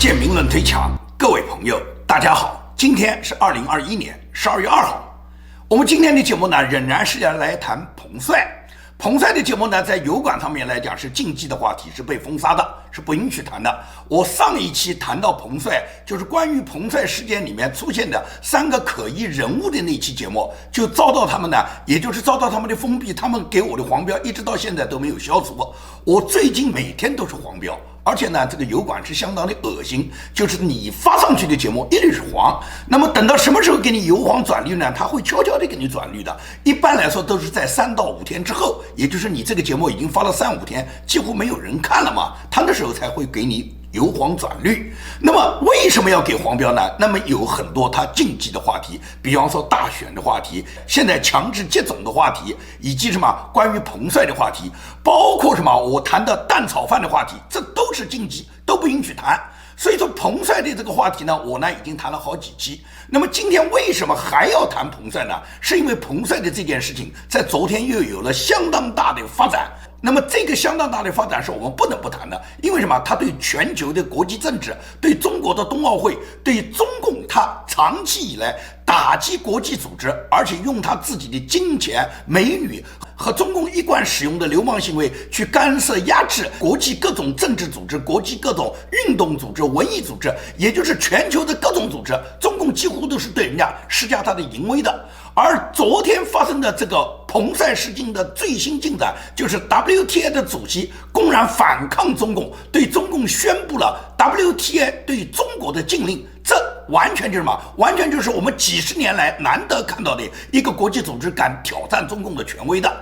建明论推墙，各位朋友，大家好，今天是二零二一年十二月二号。我们今天的节目呢，仍然是要来谈彭帅。彭帅的节目呢，在油管上面来讲是禁忌的话题，是被封杀的，是不允许谈的。我上一期谈到彭帅，就是关于彭帅事件里面出现的三个可疑人物的那期节目，就遭到他们呢，也就是遭到他们的封闭，他们给我的黄标一直到现在都没有消除。我最近每天都是黄标。而且呢，这个油管是相当的恶心，就是你发上去的节目一律是黄。那么等到什么时候给你油黄转绿呢？它会悄悄的给你转绿的。一般来说都是在三到五天之后，也就是你这个节目已经发了三五天，几乎没有人看了嘛，他那时候才会给你。由黄转绿，那么为什么要给黄标呢？那么有很多他禁忌的话题，比方说大选的话题，现在强制接种的话题，以及什么关于彭帅的话题，包括什么我谈的蛋炒饭的话题，这都是禁忌，都不允许谈。所以说彭帅的这个话题呢，我呢已经谈了好几期。那么今天为什么还要谈彭帅呢？是因为彭帅的这件事情在昨天又有了相当大的发展。那么这个相当大的发展是我们不能不谈的，因为什么？它对全球的国际政治，对中国的冬奥会，对中共它长期以来打击国际组织，而且用他自己的金钱、美女和中共一贯使用的流氓行为去干涉、压制国际各种政治组织、国际各种运动组织、文艺组织，也就是全球的各种组织，中共几乎都是对人家施加他的淫威的。而昨天发生的这个彭帅事件的最新进展，就是 WTA 的主席公然反抗中共，对中共宣布了 WTA 对中国的禁令。这完全就是什么？完全就是我们几十年来难得看到的一个国际组织敢挑战中共的权威的。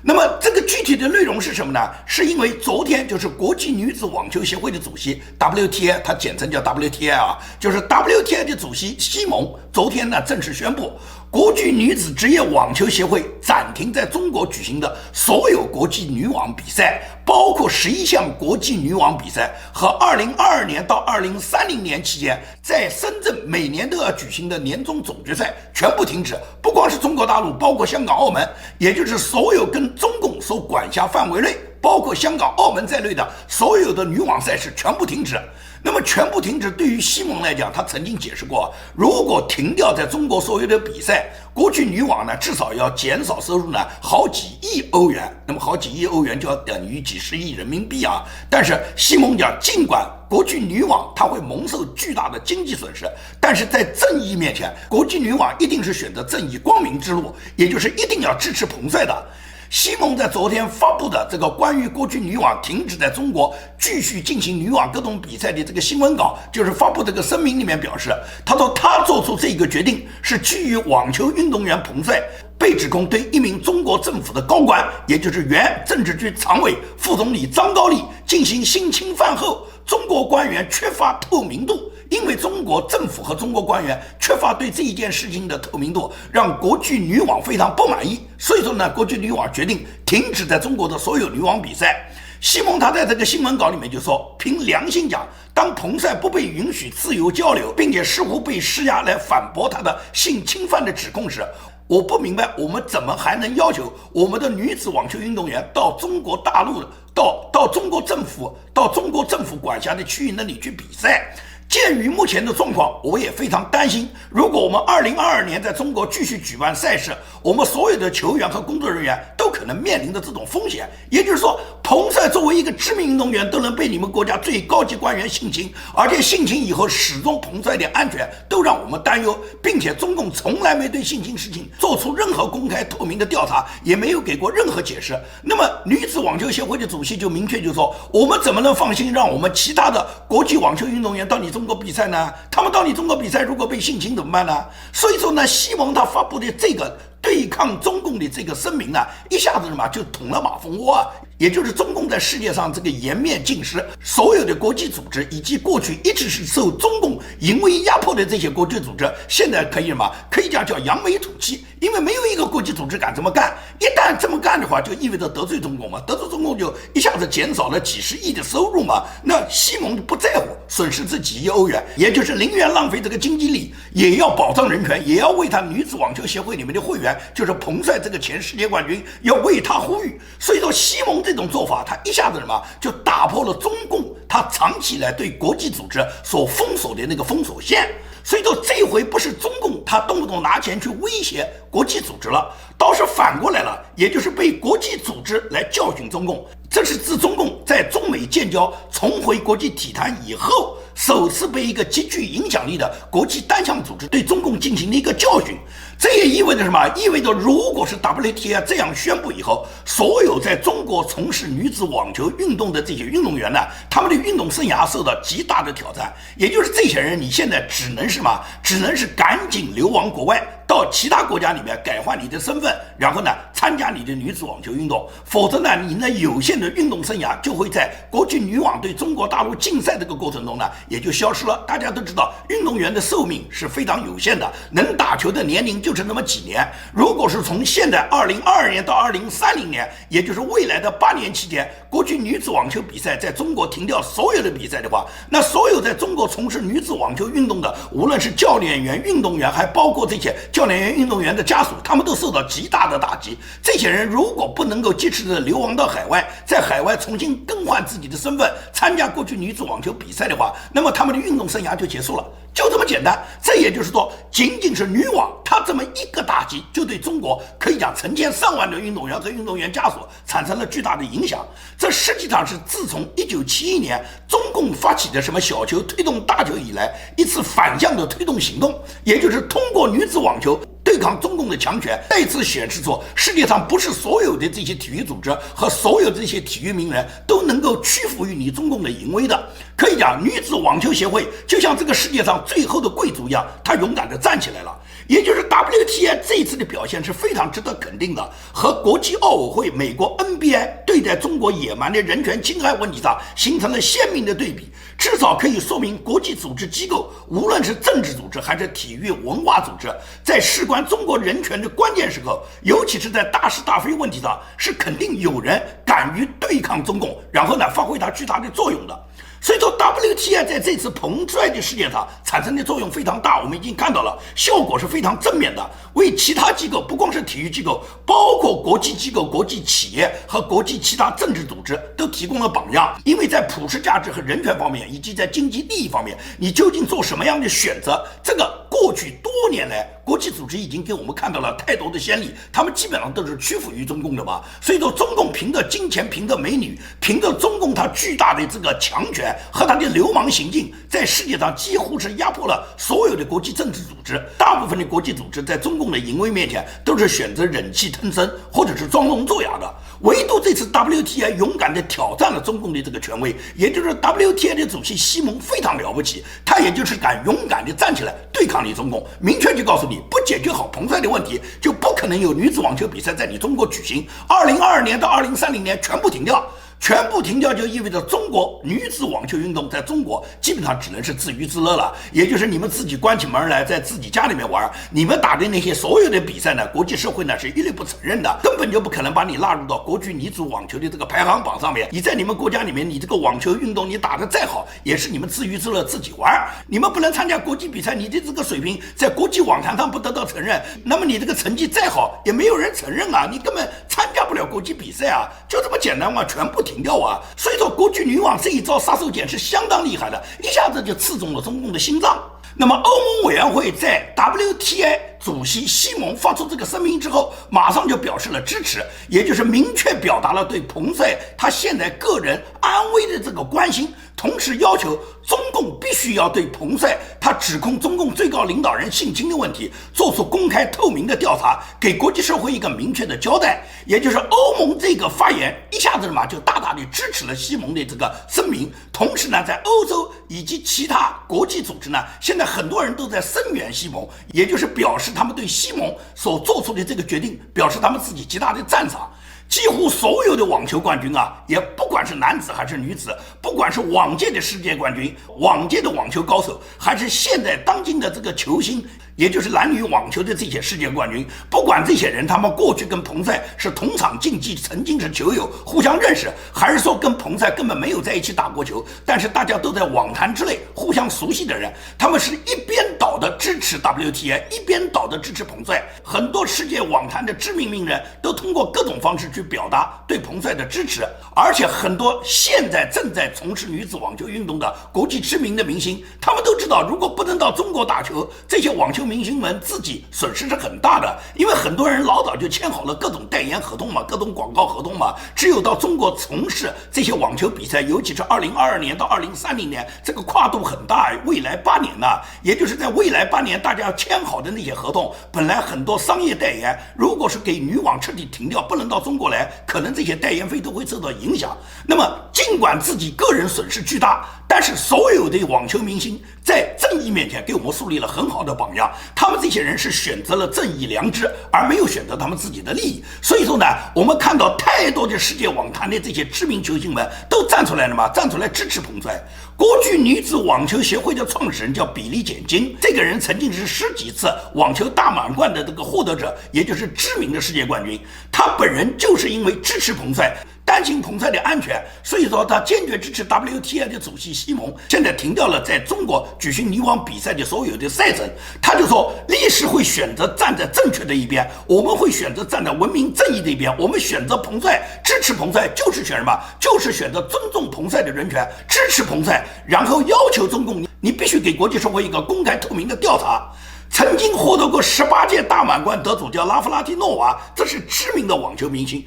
那么这个具体的内容是什么呢？是因为昨天就是国际女子网球协会的主席 WTA，它简称叫 WTA 啊，就是 WTA 的主席西蒙，昨天呢正式宣布。国际女子职业网球协会暂停在中国举行的所有国际女网比赛，包括十一项国际女网比赛和二零二二年到二零三零年期间在深圳每年都要举行的年终总决赛全部停止。不光是中国大陆，包括香港、澳门，也就是所有跟中共所管辖范围内，包括香港、澳门在内的所有的女网赛事全部停止。那么全部停止，对于西蒙来讲，他曾经解释过，如果停掉在中国所有的比赛，国际女网呢至少要减少收入呢好几亿欧元。那么好几亿欧元就要等于几十亿人民币啊！但是西蒙讲，尽管国际女网它会蒙受巨大的经济损失，但是在正义面前，国际女网一定是选择正义光明之路，也就是一定要支持彭帅的。西蒙在昨天发布的这个关于过去女网停止在中国继续进行女网各种比赛的这个新闻稿，就是发布这个声明里面表示，他说他做出这个决定是基于网球运动员彭帅。被指控对一名中国政府的高官，也就是原政治局常委、副总理张高丽进行性侵犯后，中国官员缺乏透明度。因为中国政府和中国官员缺乏对这一件事情的透明度，让国际女网非常不满意。所以说呢，国际女网决定停止在中国的所有女网比赛。西蒙他在这个新闻稿里面就说：“凭良心讲，当彭帅不被允许自由交流，并且似乎被施压来反驳他的性侵犯的指控时，我不明白我们怎么还能要求我们的女子网球运动员到中国大陆、到到中国政府、到中国政府管辖的区域那里去比赛。”鉴于目前的状况，我也非常担心。如果我们二零二二年在中国继续举办赛事，我们所有的球员和工作人员都可能面临着这种风险。也就是说，彭帅作为一个知名运动员，都能被你们国家最高级官员性侵，而且性侵以后始终彭帅的安全都让我们担忧，并且中共从来没对性侵事情做出任何公开透明的调查，也没有给过任何解释。那么，女子网球协会的主席就明确就说：我们怎么能放心让我们其他的国际网球运动员到你？中国比赛呢？他们到你中国比赛，如果被性侵怎么办呢？所以说呢，西蒙他发布的这个。对抗中共的这个声明呢，一下子什么就捅了马蜂窝啊！也就是中共在世界上这个颜面尽失，所有的国际组织以及过去一直是受中共淫威压迫的这些国际组织，现在可以什么？可以讲叫扬眉吐气，因为没有一个国际组织敢这么干。一旦这么干的话，就意味着得罪中共嘛，得罪中共就一下子减少了几十亿的收入嘛。那西蒙不在乎损失这几亿欧元，也就是宁愿浪费这个经济力，也要保障人权，也要为他女子网球协会里面的会。员，就是彭帅这个前世界冠军，要为他呼吁。所以说，西蒙这种做法，他一下子什么就打破了中共他长期来对国际组织所封锁的那个封锁线。所以说，这回不是中共他动不动拿钱去威胁国际组织了，倒是反过来了，也就是被国际组织来教训中共。这是自中共在中美建交、重回国际体坛以后，首次被一个极具影响力的国际单项组织对中共进行的一个教训。这也意味着什么？意味着如果是 WTA 这样宣布以后，所有在中国从事女子网球运动的这些运动员呢，他们的运动生涯受到极大的挑战。也就是这些人，你现在只能是什么？只能是赶紧流亡国外。到其他国家里面改换你的身份，然后呢参加你的女子网球运动，否则呢你那有限的运动生涯就会在国际女网对中国大陆竞赛这个过程中呢也就消失了。大家都知道，运动员的寿命是非常有限的，能打球的年龄就就是那么几年。如果是从现在二零二二年到二零三零年，也就是未来的八年期间，国际女子网球比赛在中国停掉所有的比赛的话，那所有在中国从事女子网球运动的，无论是教练员、运动员，还包括这些。教练员、运动员的家属，他们都受到极大的打击。这些人如果不能够及时的流亡到海外，在海外重新更换自己的身份，参加过去女子网球比赛的话，那么他们的运动生涯就结束了，就这么简单。这也就是说，仅仅是女网，她这么一个打击，就对中国可以讲成千上万的运动员和运动员家属产生了巨大的影响。这实际上是自从一九七一年中共发起的什么小球推动大球以来，一次反向的推动行动，也就是通过女子网球。对抗中共的强权，再次显示出世界上不是所有的这些体育组织和所有这些体育名人都能够屈服于你中共的淫威的。可以讲，女子网球协会就像这个世界上最后的贵族一样，她勇敢地站起来了。也就是 WTA 这次的表现是非常值得肯定的，和国际奥委会、美国 NBA 对待中国野蛮的人权侵害问题上形成了鲜明的对比。至少可以说明，国际组织机构，无论是政治组织还是体育文化组织，在事关中国人权的关键时刻，尤其是在大是大非问题上，是肯定有人敢于对抗中共，然后呢，发挥它巨大的作用的。所以说，W T I 在这次彭帅的事件上产生的作用非常大，我们已经看到了，效果是非常正面的，为其他机构，不光是体育机构，包括国际机构、国际企业和国际其他政治组织都提供了榜样。因为在普世价值和人权方面，以及在经济利益方面，你究竟做什么样的选择？这个过去多年来。国际组织已经给我们看到了太多的先例，他们基本上都是屈服于中共的吧。所以说，中共凭着金钱，凭着美女，凭着中共它巨大的这个强权和它的流氓行径，在世界上几乎是压迫了所有的国际政治组织。大部分的国际组织在中共的淫威面前，都是选择忍气吞声，或者是装聋作哑的。唯独这次 WTA 勇敢地挑战了中共的这个权威，也就是 WTA 的主席西蒙非常了不起，他也就是敢勇敢地站起来对抗你中共，明确就告诉你。不解决好彭帅的问题，就不可能有女子网球比赛在你中国举行。二零二二年到二零三零年全部停掉。全部停掉就意味着中国女子网球运动在中国基本上只能是自娱自乐了，也就是你们自己关起门来在自己家里面玩。你们打的那些所有的比赛呢，国际社会呢是一律不承认的，根本就不可能把你纳入到国际女子网球的这个排行榜上面。你在你们国家里面，你这个网球运动你打得再好，也是你们自娱自乐自己玩。你们不能参加国际比赛，你的这个水平在国际网坛上不得到承认，那么你这个成绩再好也没有人承认啊，你根本参加不了国际比赛啊，就这么简单嘛，全部。停掉啊！所以说，国际女王这一招杀手锏是相当厉害的，一下子就刺中了中共的心脏。那么，欧盟委员会在 W T I 主席西蒙发出这个声明之后，马上就表示了支持，也就是明确表达了对彭帅他现在个人安危的这个关心。同时要求中共必须要对彭帅他指控中共最高领导人性侵的问题做出公开透明的调查，给国际社会一个明确的交代。也就是欧盟这个发言一下子嘛就大大的支持了西蒙的这个声明。同时呢，在欧洲以及其他国际组织呢，现在很多人都在声援西蒙，也就是表示他们对西蒙所做出的这个决定表示他们自己极大的赞赏。几乎所有的网球冠军啊，也不管是男子还是女子，不管是往届的世界冠军、往届的网球高手，还是现在当今的这个球星，也就是男女网球的这些世界冠军。不管这些人他们过去跟彭帅是同场竞技，曾经是球友，互相认识，还是说跟彭帅根本没有在一起打过球，但是大家都在网坛之内互相熟悉的人，他们是一边倒的支持 WTA，一边倒的支持彭帅。很多世界网坛的知名名人都通过各种方式去表达对彭帅的支持，而且很多现在正在从事女子网球运动的国际知名的明星，他们都知道，如果不能到中国打球，这些网球明星们自己损失是很大的，因为很多人老早就签好了各种代言合同嘛，各种广告合同嘛，只有到中国从事这些网球比赛，尤其是二零二二年到二零三零年，这个跨度很大，未来八年呢，也就是在未来八年，大家签好的那些合同，本来很多商业代言，如果是给女网彻底停掉，不能到中国来，可能这些代言费都会受到影响。那么，尽管自己个人损失巨大，但是所有的网球明星在正义面前给我们树立了很好的榜样。他们这些人是选择了正义良知，而没有选择他们自己的利益。所以说呢，我们看到太多的世界网坛的这些知名球星们都站出来了嘛，站出来支持彭帅。国际女子网球协会的创始人叫比利简金，这个人曾经是十几次网球大满贯的这个获得者，也就是知名的世界冠军。他本人就是因为支持彭帅。担心彭帅的安全，所以说他坚决支持 WTA 的主席西蒙，现在停掉了在中国举行女网比赛的所有的赛程。他就说，历史会选择站在正确的一边，我们会选择站在文明正义的一边。我们选择彭帅，支持彭帅，就是选什么？就是选择尊重彭帅的人权，支持彭帅，然后要求中共，你必须给国际社会一个公开透明的调查。曾经获得过十八届大满贯得主叫拉夫拉蒂诺娃，这是知名的网球明星。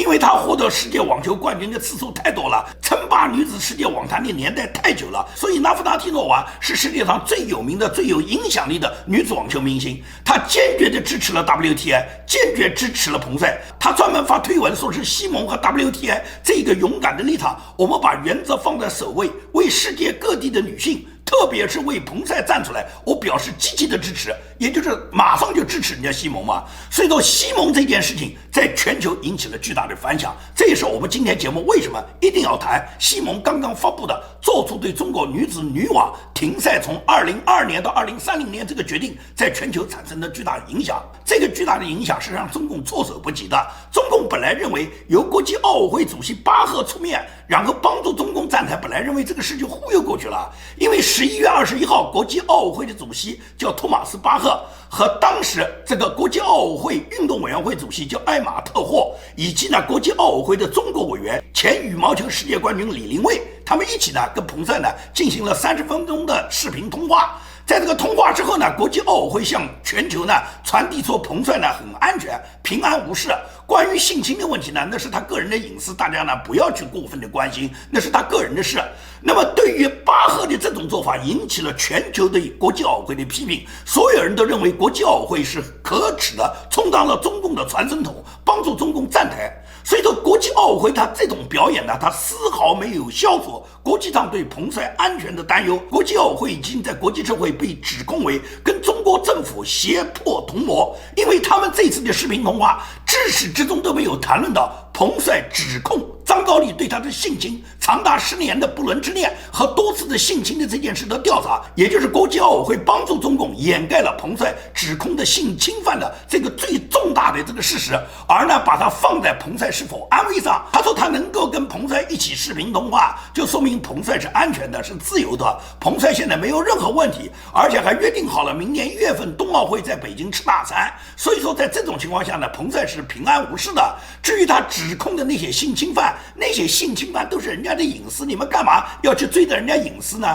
因为他获得世界网球冠军的次数太多了，称霸女子世界网坛的年代太久了，所以拉夫达蒂诺娃是世界上最有名的、最有影响力的女子网球明星。她坚决地支持了 WTA，坚决支持了彭帅。她专门发推文说是西蒙和 WTA 这个勇敢的立场，我们把原则放在首位，为世界各地的女性。特别是为彭帅站出来，我表示积极的支持，也就是马上就支持人家西蒙嘛。所以说，西蒙这件事情在全球引起了巨大的反响，这也是我们今天节目为什么一定要谈西蒙刚刚发布的做出对中国女子女网停赛从二零二二年到二零三零年这个决定，在全球产生的巨大影响。这个巨大的影响是让中共措手不及的。中共本来认为由国际奥委会主席巴赫出面，然后帮助中共站台，本来认为这个事就忽悠过去了，因为十一月二十一号，国际奥委会的主席叫托马斯巴赫，和当时这个国际奥委会运动委员会主席叫艾玛特霍，以及呢国际奥委会的中国委员前羽毛球世界冠军李玲蔚，他们一起呢跟彭帅呢进行了三十分钟的视频通话。在这个通话之后呢，国际奥委会向全球呢传递出彭帅呢很安全、平安无事。关于性侵的问题呢，那是他个人的隐私，大家呢不要去过分的关心，那是他个人的事。那么对于巴赫的这种做法，引起了全球的国际奥委会的批评，所有人都认为国际奥委会是可耻的，充当了中共的传声筒，帮助中共站台。所以说，国际奥委会他这种表演呢，他丝毫没有消除国际上对彭帅安全的担忧。国际奥委会已经在国际社会被指控为跟中国政府胁迫同谋，因为他们这次的视频通话至始至终都没有谈论到彭帅指控。张高丽对他的性侵长达十年的不伦之恋和多次的性侵的这件事的调查，也就是国际奥委会帮助中共掩盖了彭帅指控的性侵犯的这个最重大的这个事实，而呢把它放在彭帅是否安危上。他说他能够跟彭帅一起视频通话，就说明彭帅是安全的，是自由的。彭帅现在没有任何问题，而且还约定好了明年一月份冬奥会在北京吃大餐。所以说在这种情况下呢，彭帅是平安无事的。至于他指控的那些性侵犯，那些性侵犯都是人家的隐私，你们干嘛要去追着人家隐私呢？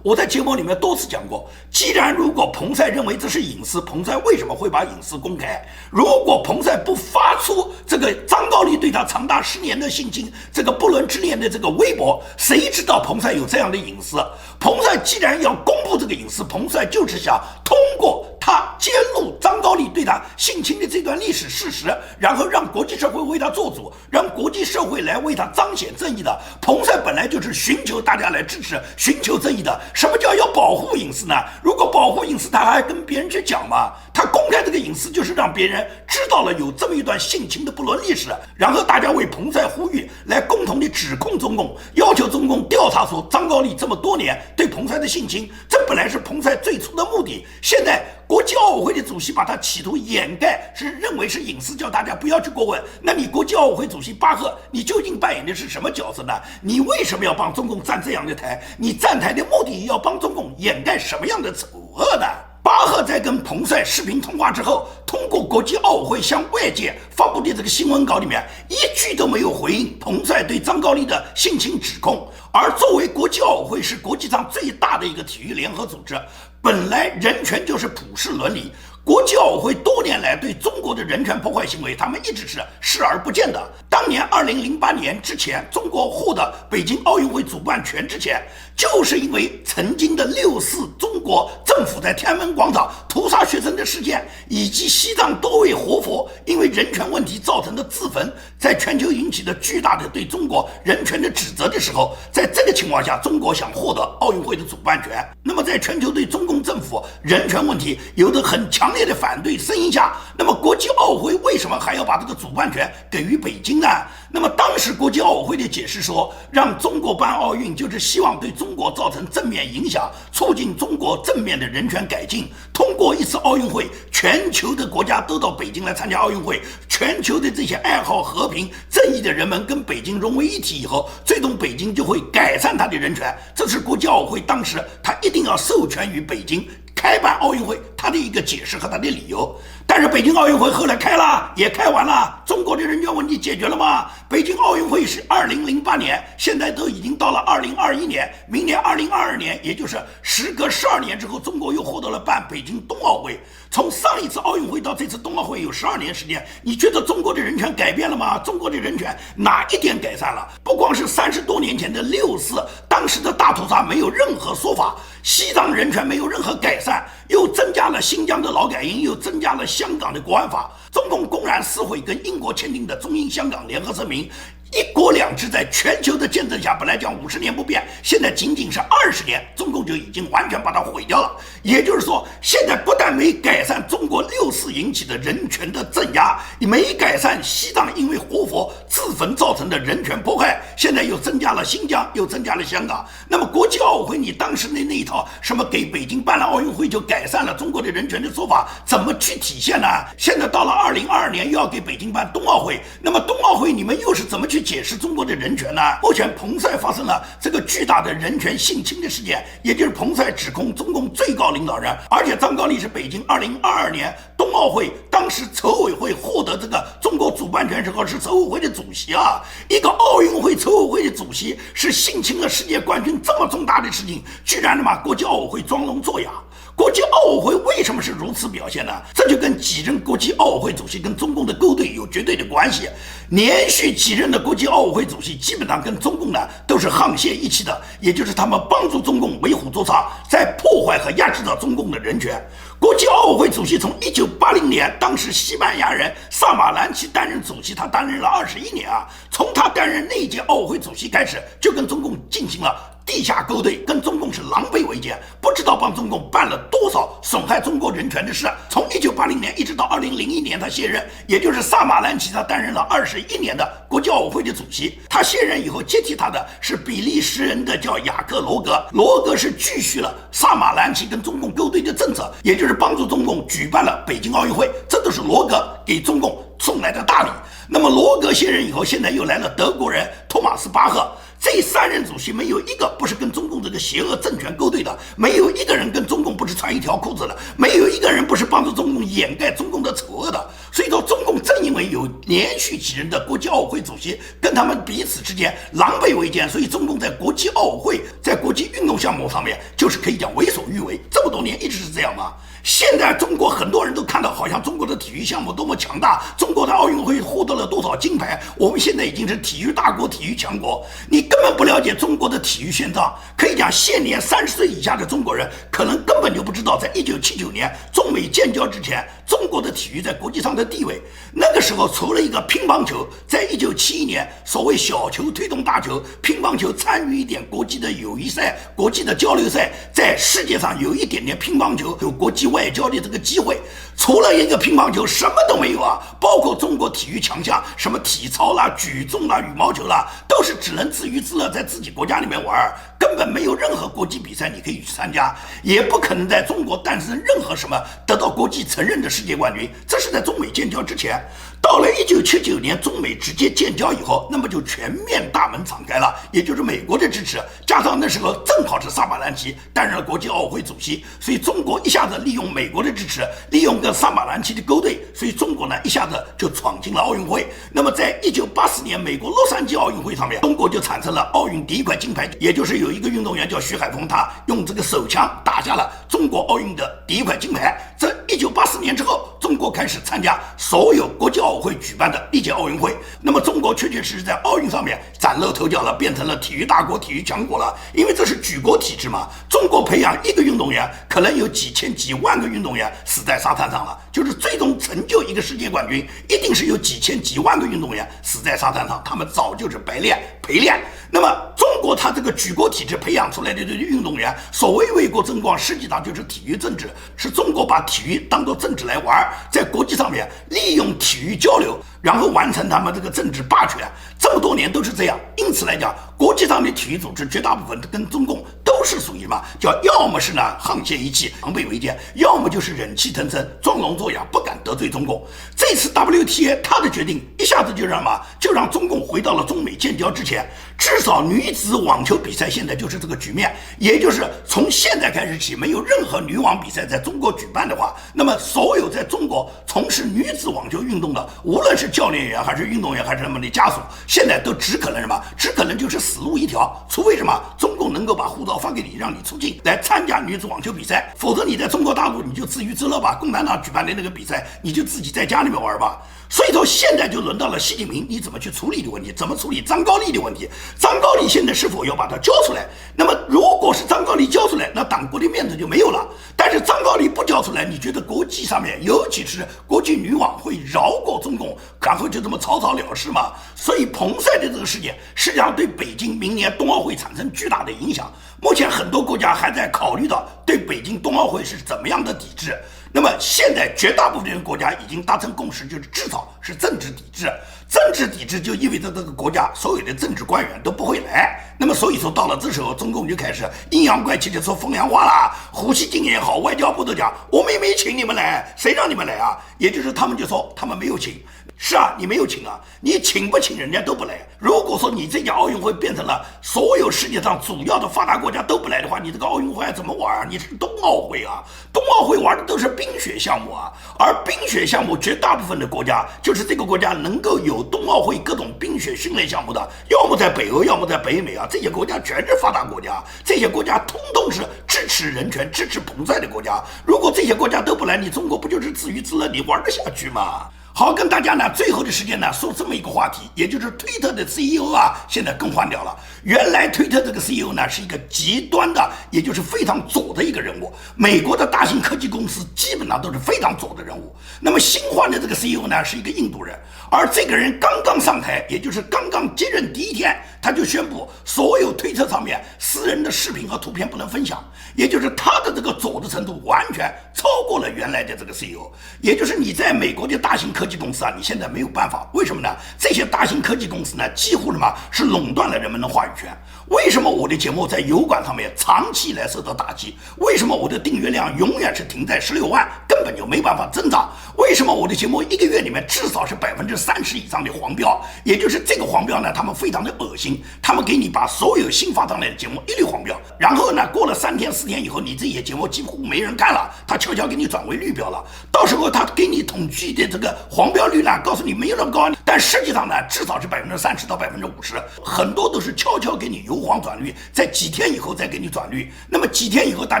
我在节目里面多次讲过，既然如果彭帅认为这是隐私，彭帅为什么会把隐私公开？如果彭帅不发出这个张高丽对他长达十年的性侵、这个不伦之恋的这个微博，谁知道彭帅有这样的隐私？彭帅既然要公布这个隐私，彭帅就是想通过他揭露张高丽对他性侵的这段历史事实，然后让国际社会为他做主，让国际社会来为他彰显正义的。彭帅本来就是寻求大家来支持、寻求正义的。什么叫要保护隐私呢？如果保护隐私，他还跟别人去讲吗？他公开这个隐私，就是让别人知道了有这么一段性情的不伦历史，然后大家为彭帅呼吁，来共同的指控中共，要求中共调查出张高丽这么多年对彭帅的性侵，这本来是彭帅最初的目的。现在国际奥委会的主席把他企图掩盖，是认为是隐私，叫大家不要去过问。那你国际奥委会主席巴赫，你究竟扮演的是什么角色呢？你为什么要帮中共站这样的台？你站台的目的要帮中共掩盖什么样的丑恶呢？巴赫在跟彭帅视频通话之后，通过国际奥委会向外界发布的这个新闻稿里面，一句都没有回应彭帅对张高丽的性侵指控。而作为国际奥委会是国际上最大的一个体育联合组织，本来人权就是普世伦理。国际奥委会多年来对中国的人权破坏行为，他们一直是视而不见的。当年二零零八年之前，中国获得北京奥运会主办权之前，就是因为曾经的六四中国政府在天安门广场屠杀学生的事件，以及西藏多位活佛因为人权问题造成的自焚，在全球引起的巨大的对中国人权的指责的时候，在这个情况下，中国想获得奥运会的主办权。那么，在全球对中共政府人权问题有着很强。烈的反对声音下，那么国际奥委会为什么还要把这个主办权给予北京呢？那么当时国际奥委会的解释说，让中国办奥运就是希望对中中国造成正面影响，促进中国正面的人权改进。通过一次奥运会，全球的国家都到北京来参加奥运会，全球的这些爱好和平、正义的人们跟北京融为一体以后，最终北京就会改善他的人权。这是国际奥委会当时他一定要授权于北京。开办奥运会，他的一个解释和他的理由。但是北京奥运会后来开了，也开完了，中国的人权问题解决了吗？北京奥运会是二零零八年，现在都已经到了二零二一年，明年二零二二年，也就是时隔十二年之后，中国又获得了办北京冬奥会。从上一次奥运会到这次冬奥会有十二年时间，你觉得中国的人权改变了吗？中国的人权哪一点改善了？不光是三十多年前的六四，当时的大屠杀没有任何说法，西藏人权没有任何改善，又增加了新疆的劳改营，又增加了香港的国安法，中共公然撕毁跟英国签订的中英香港联合声明。一国两制在全球的见证下，本来讲五十年不变，现在仅仅是二十年，中共就已经完全把它毁掉了。也就是说，现在不但没改善中国六四引起的人权的镇压，没改善西藏因为活佛自焚造成的人权迫害，现在又增加了新疆，又增加了香港。那么国际奥委会，你当时的那一套什么给北京办了奥运会就改善了中国的人权的说法，怎么去体现呢？现在到了二零二二年又要给北京办冬奥会，那么冬奥会你们又是怎么去？解释中国的人权呢？目前彭帅发生了这个巨大的人权性侵的事件，也就是彭帅指控中共最高领导人，而且张高丽是北京二零二二年冬奥会当时筹委会获得这个中国主办权时候是筹委会的主席啊，一个奥运会筹委会的主席是性侵了世界冠军这么重大的事情，居然他妈国际奥委会装聋作哑。国际奥委会为什么是如此表现呢？这就跟几任国际奥委会主席跟中共的勾兑有绝对的关系。连续几任的国际奥委会主席基本上跟中共呢都是沆瀣一气的，也就是他们帮助中共为虎作伥，在破坏和压制着中共的人权。国际奥委会主席从一九八零年，当时西班牙人萨马兰奇担任主席，他担任了二十一年啊。从他担任那届奥委会主席开始，就跟中共进行了。地下勾兑，跟中共是狼狈为奸，不知道帮中共办了多少损害中国人权的事。从一九八零年一直到二零零一年，他卸任，也就是萨马兰奇，他担任了二十一年的国际奥委会的主席。他卸任以后接替他的是比利时人的叫雅克罗格，罗格是继续了萨马兰奇跟中共勾兑的政策，也就是帮助中共举办了北京奥运会，这都是罗格给中共送来的大礼。那么罗格卸任以后，现在又来了德国人托马斯巴赫。这三任主席没有一个不是跟中共这个邪恶政权勾兑的，没有一个人跟中共不是穿一条裤子的，没有一个人不是帮助中共掩盖中共的丑恶的。所以说，中共正因为有连续几任的国际奥委会主席跟他们彼此之间狼狈为奸，所以中共在国际奥委会在国际运动项目上面就是可以讲为所欲为。这么多年一直是这样吗？现在中国很多人都看到，好像中国的体育项目多么强大，中国的奥运会获得了多少金牌，我们现在已经是体育大国、体育强国。你根本不了解中国的体育现状，可以讲，现年三十岁以下的中国人可能根本就不知道，在一九七九年中美建交之前，中国的体育在国际上的地位。那个时候，除了一个乒乓球，在一九七一年所谓小球推动大球，乒乓球参与一点国际的友谊赛、国际的交流赛，在世界上有一点点乒乓球有国际。外交的这个机会，除了一个乒乓球，什么都没有啊！包括中国体育强项，什么体操啦、举重啦、羽毛球啦，都是只能自娱自乐，在自己国家里面玩，根本没有任何国际比赛你可以去参加，也不可能在中国诞生任何什么得到国际承认的世界冠军。这是在中美建交之前。到了一九七九年，中美直接建交以后，那么就全面大门敞开了，也就是美国的支持，加上那时候正好是萨马兰奇担任了国际奥委会主席，所以中国一下子利用美国的支持，利用跟萨马兰奇的勾兑，所以中国呢一下子就闯进了奥运会。那么在一九八四年美国洛杉矶奥运会上面，中国就产生了奥运第一块金牌，也就是有一个运动员叫徐海峰，他用这个手枪打下了中国奥运的第一块金牌。这一九八四年之后，中国开始参加所有国际奥。会举办的历届奥运会，那么中国确确实实在奥运上面崭露头角了，变成了体育大国、体育强国了。因为这是举国体制嘛，中国培养一个运动员，可能有几千几万个运动员死在沙滩上了。就是最终成就一个世界冠军，一定是有几千几万个运动员死在沙滩上，他们早就是白练陪练。那么中国他这个举国体制培养出来的这些运动员，所谓为国争光，实际上就是体育政治，是中国把体育当做政治来玩，在国际上面利用体育交流。然后完成他们这个政治霸权，这么多年都是这样。因此来讲，国际上的体育组织绝大部分跟中共都是属于嘛，叫要么是呢沆瀣一气、狼狈为奸，要么就是忍气吞声、装聋作哑，不敢得罪中共。这次 WTA 他的决定一下子就让嘛，就让中共回到了中美建交之前。至少女子网球比赛现在就是这个局面，也就是从现在开始起，没有任何女网比赛在中国举办的话，那么所有在中国从事女子网球运动的，无论是教练员还是运动员还是他们的家属，现在都只可能什么？只可能就是死路一条，除非什么中共能够把护照发给你，让你出境来参加女子网球比赛，否则你在中国大陆你就自娱自乐吧。共产党举办的那个比赛，你就自己在家里面玩吧。所以说现在就轮到了习近平，你怎么去处理的问题？怎么处理张高丽的问题？张高丽现在是否要把他交出来？那么如果是张高丽交出来，那党国的面子就没有了。但是张高丽不交出来，你觉得国际上面，尤其是国际女网会饶过中共，然后就这么草草了事嘛？所以彭帅的这个事件实际上对北京明年冬奥会产生巨大的影响。目前很多国家还在考虑到对北京冬奥会是怎么样的抵制。那么现在绝大部分国家已经达成共识，就是至少是政治抵制。政治抵制就意味着这个国家所有的政治官员都不会来。那么所以说到了这时候，中共就开始阴阳怪气的说风凉话啦。胡锡进也好，外交部都讲，我们也没请你们来，谁让你们来啊？也就是他们就说他们没有请。是啊，你没有请啊，你请不请人家都不来。如果说你这届奥运会变成了所有世界上主要的发达国家都不来的话，你这个奥运会怎么玩啊？你是冬奥会啊，冬奥会玩的都是冰雪项目啊，而冰雪项目绝大部分的国家就是这个国家能够有冬奥会各种冰雪训练项目的，要么在北欧，要么在北美啊，这些国家全是发达国家，这些国家通通是支持人权、支持彭帅的国家。如果这些国家都不来，你中国不就是自娱自乐？你玩得下去吗？好，跟大家呢，最后的时间呢，说这么一个话题，也就是推特的 CEO 啊，现在更换掉了。原来推特这个 CEO 呢，是一个极端的，也就是非常左的一个人物。美国的大型科技公司基本上都是非常左的人物。那么新换的这个 CEO 呢，是一个印度人，而这个人刚刚上台，也就是刚刚接任第一天，他就宣布所有推特上面私人的视频和图片不能分享，也就是他的这个左的程度完全超过了原来的这个 CEO。也就是你在美国的大型科科技公司啊，你现在没有办法，为什么呢？这些大型科技公司呢，几乎什么是垄断了人们的话语权。为什么我的节目在油管上面长期来受到打击？为什么我的订阅量永远是停在十六万，本就没办法增长？为什么我的节目一个月里面至少是百分之三十以上的黄标？也就是这个黄标呢，他们非常的恶心，他们给你把所有新发上来的节目一律黄标，然后呢，过了三天四天以后，你这些节目几乎没人看了，他悄悄给你转为绿标了。到时候他给你统计的这个。黄标率呢？告诉你没有那么高，但实际上呢，至少是百分之三十到百分之五十，很多都是悄悄给你由黄转绿，在几天以后再给你转绿。那么几天以后，大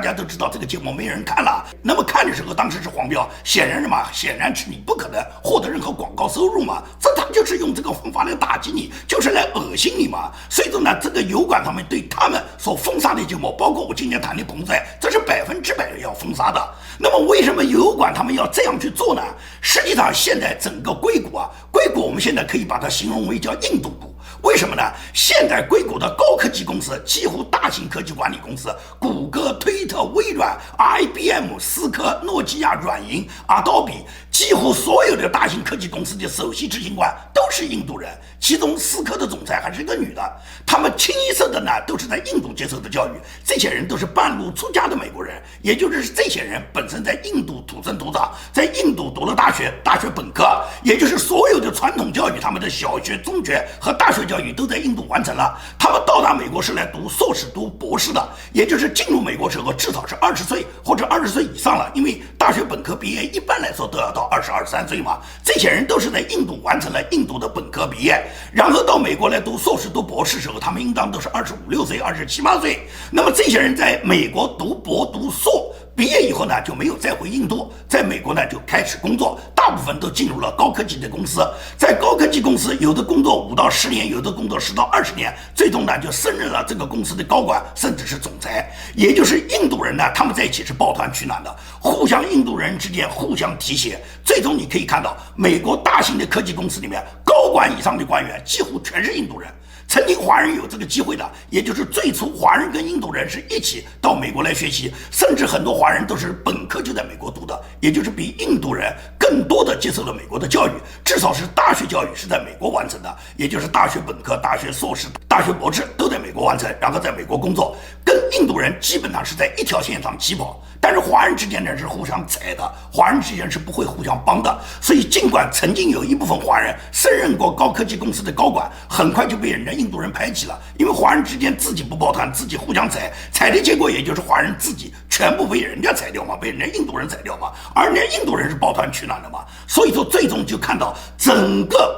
家都知道这个节目没人看了。那么看的时候，当时是黄标，显然什么？显然是你不可能获得任何广告收入嘛。这他就是用这个方法来打击你，就是来恶心你嘛。所以说呢，这个油管他们对他们所封杀的节目，包括我今天谈的彭帅，这是百分之百要封杀的。那么为什么油管他们要这样去做呢？实际上现在。整个硅谷啊，硅谷我们现在可以把它形容为叫印度股。为什么呢？现在硅谷的高科技公司，几乎大型科技管理公司，谷歌、推特、微软、IBM、思科、诺基亚、软银、Adobe。几乎所有的大型科技公司的首席执行官都是印度人，其中思科的总裁还是一个女的。他们清一色的呢，都是在印度接受的教育。这些人都是半路出家的美国人，也就是这些人本身在印度土生土长，在印度读了大学，大学本科，也就是所有的传统教育，他们的小学、中学和大学教教育都在印度完成了。他们到达美国是来读硕士、读博士的，也就是进入美国时候至少是二十岁或者二十岁以上了，因为大学本科毕业一般来说都要到。二十二三岁嘛，这些人都是在印度完成了印度的本科毕业，然后到美国来读硕士、读博士时候，他们应当都是二十五六岁、二十七八岁。那么这些人在美国读博、读硕。毕业以后呢，就没有再回印度，在美国呢就开始工作，大部分都进入了高科技的公司，在高科技公司，有的工作五到十年，有的工作十到二十年，最终呢就升任了这个公司的高管，甚至是总裁。也就是印度人呢，他们在一起是抱团取暖的，互相印度人之间互相提携，最终你可以看到，美国大型的科技公司里面，高管以上的官员几乎全是印度人。曾经华人有这个机会的，也就是最初华人跟印度人是一起到美国来学习，甚至很多华人都是本科就在美国读的，也就是比印度人更多的接受了美国的教育，至少是大学教育是在美国完成的，也就是大学本科、大学硕士、大学博士都在美国完成，然后在美国工作，跟印度人基本上是在一条线上起跑。但是华人之间呢是互相踩的，华人之间是不会互相帮的。所以尽管曾经有一部分华人升任过高科技公司的高管，很快就被人家印度人排挤了，因为华人之间自己不抱团，自己互相踩，踩的结果也就是华人自己全部被人家踩掉嘛，被人家印度人踩掉嘛。而人家印度人是抱团取暖的嘛，所以说最终就看到整个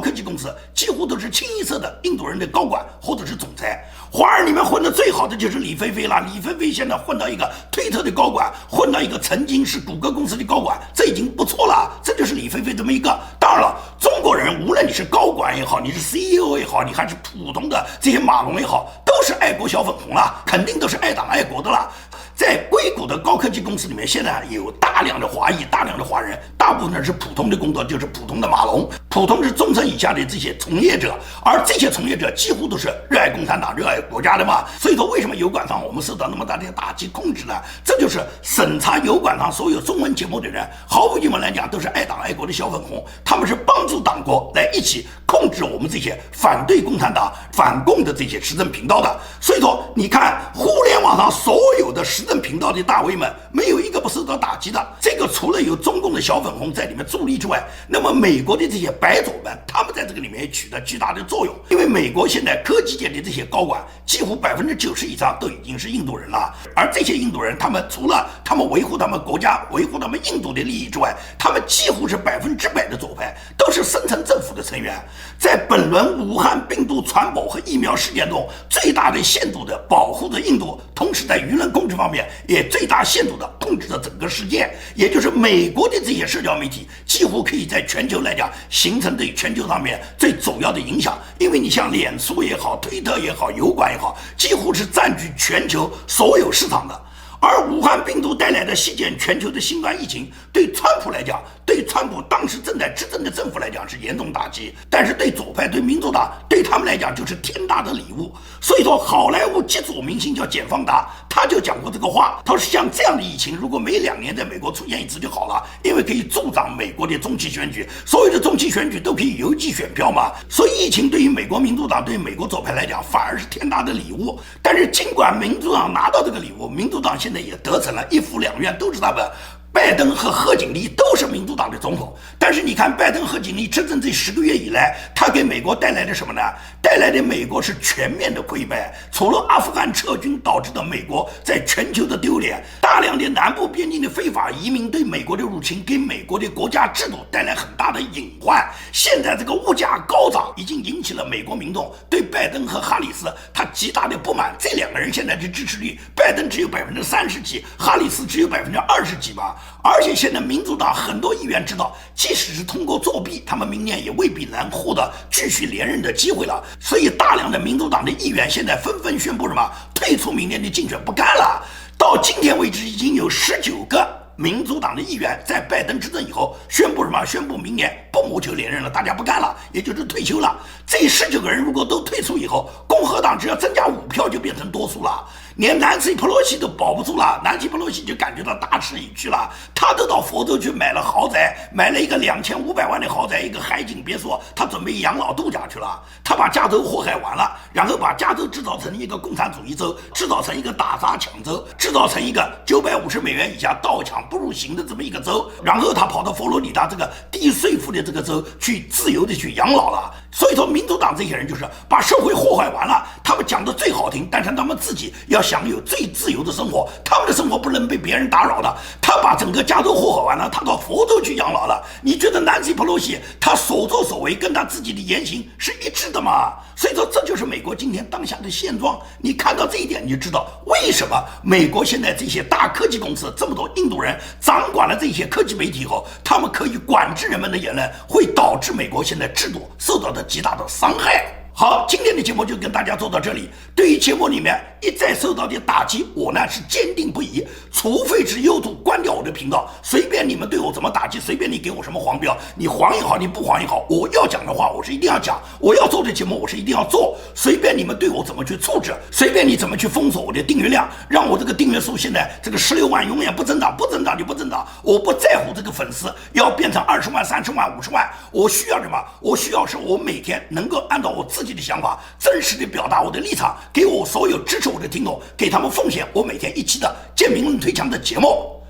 科技公司几乎都是清一色的印度人的高管或者是总裁。华人里面混的最好的就是李飞飞了。李飞飞现在混到一个推特的高管，混到一个曾经是谷歌公司的高管，这已经不错了。这就是李飞飞这么一个。当然了，中国人无论你是高管也好，你是 CEO 也好，你还是普通的这些马龙也好，都是爱国小粉红了，肯定都是爱党爱国的了。在硅谷的高科技公司里面，现在有大量的华裔，大量的华人，大部分是普通的工作，就是普通的马龙，普通是中层以下的这些从业者，而这些从业者几乎都是热爱共产党、热爱国家的嘛。所以说，为什么油管上我们受到那么大的打击控制呢？这就是审查油管上所有中文节目的人，毫无疑问来讲，都是爱党爱国的小粉红，他们是帮助党国来一起控制我们这些反对共产党、反共的这些时政频道的。所以说，你看互联网上所有的时政频道的大 V 们，没有一个不受到打击的。这个除了有中共的小粉红在里面助力之外，那么美国的这些白左们，他们在这个里面也起到巨大的作用。因为美国现在科技界的这些高管，几乎百分之九十以上都已经是印度人了。而这些印度人，他们除了他们维护他们国家、维护他们印度的利益之外，他们几乎是百分之百的左派，都是深层政府的成员。在本轮武汉病毒传播和疫苗事件中，最大的限度的保护着印度，同时在舆论控制方面。也最大限度地控制着整个世界，也就是美国的这些社交媒体，几乎可以在全球来讲形成对全球上面最主要的影响。因为你像脸书也好，推特也好，油管也好，几乎是占据全球所有市场的。而武汉病毒带来的席卷全球的新冠疫情，对川普来讲，对川普当时正在执政的政府来讲是严重打击；但是对左派、对民主党，对他们来讲就是天大的礼物。所以说，好莱坞极左明星叫简·方达，他就讲过这个话，他说像这样的疫情，如果每两年在美国出现一次就好了，因为可以助长美国的中期选举，所有的中期选举都可以邮寄选票嘛。所以疫情对于美国民主党、对美国左派来讲，反而是天大的礼物。但是尽管民主党拿到这个礼物，民主党现现在也得逞了，一府两院都是他们。拜登和贺锦丽都是民主党的总统，但是你看，拜登、贺锦丽执政这十个月以来，他给美国带来的什么呢？带来的美国是全面的溃败，除了阿富汗撤军导致的美国在全球的丢脸，大量的南部边境的非法移民对美国的入侵，给美国的国家制度带来很大的隐患。现在这个物价高涨，已经引起了美国民众对拜登和哈里斯他极大的不满。这两个人现在的支持率，拜登只有百分之三十几，哈里斯只有百分之二十几吧。而且现在民主党很多议员知道，即使是通过作弊，他们明年也未必能获得继续连任的机会了。所以，大量的民主党的议员现在纷纷宣布什么退出明年的竞选，不干了。到今天为止，已经有十九个民主党的议员在拜登执政以后宣布什么？宣布明年不谋求连任了，大家不干了，也就是退休了。这十九个人如果都退出以后，共和党只要增加五票就变成多数了。连南希·佩洛西都保不住了，南希·佩洛西就感觉到大势已去了。他都到佛州去买了豪宅，买了一个两千五百万的豪宅，一个海景别墅，他准备养老度假去了。他把加州祸害完了，然后把加州制造成一个共产主义州，制造成一个打砸抢州，制造成一个九百五十美元以下盗抢不入刑的这么一个州。然后他跑到佛罗里达这个低税负的这个州去自由的去养老了。所以说，民主党这些人就是把社会祸害完了。他们讲的最好听，但是他们自己要享有最自由的生活，他们的生活不能被别人打扰的。他把整个加州祸害完了，他到佛州去养老了。你觉得南希·普洛西他所作所为跟他自己的言行是一致的吗？所以说，这就是美国今天当下的现状。你看到这一点，你就知道为什么美国现在这些大科技公司这么多印度人掌管了这些科技媒体以后，他们可以管制人们的言论，会导致美国现在制度受到的极大的伤害。好，今天的节目就跟大家做到这里。对于节目里面一再受到的打击，我呢是坚定不移。除非是 YouTube 关掉我的频道，随便你们对我怎么打击，随便你给我什么黄标，你黄也好，你不黄也好，我要讲的话我是一定要讲，我要做的节目我是一定要做。随便你们对我怎么去处置，随便你怎么去封锁我的订阅量，让我这个订阅数现在这个十六万永远不增长，不增长就不增长。我不在乎这个粉丝要变成二十万、三十万、五十万，我需要什么？我需要是我每天能够按照我自己己。的想法，真实的表达我的立场，给我所有支持我的听众，给他们奉献我每天一期的建民论推墙的节目。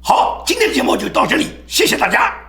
好，今天的节目就到这里，谢谢大家。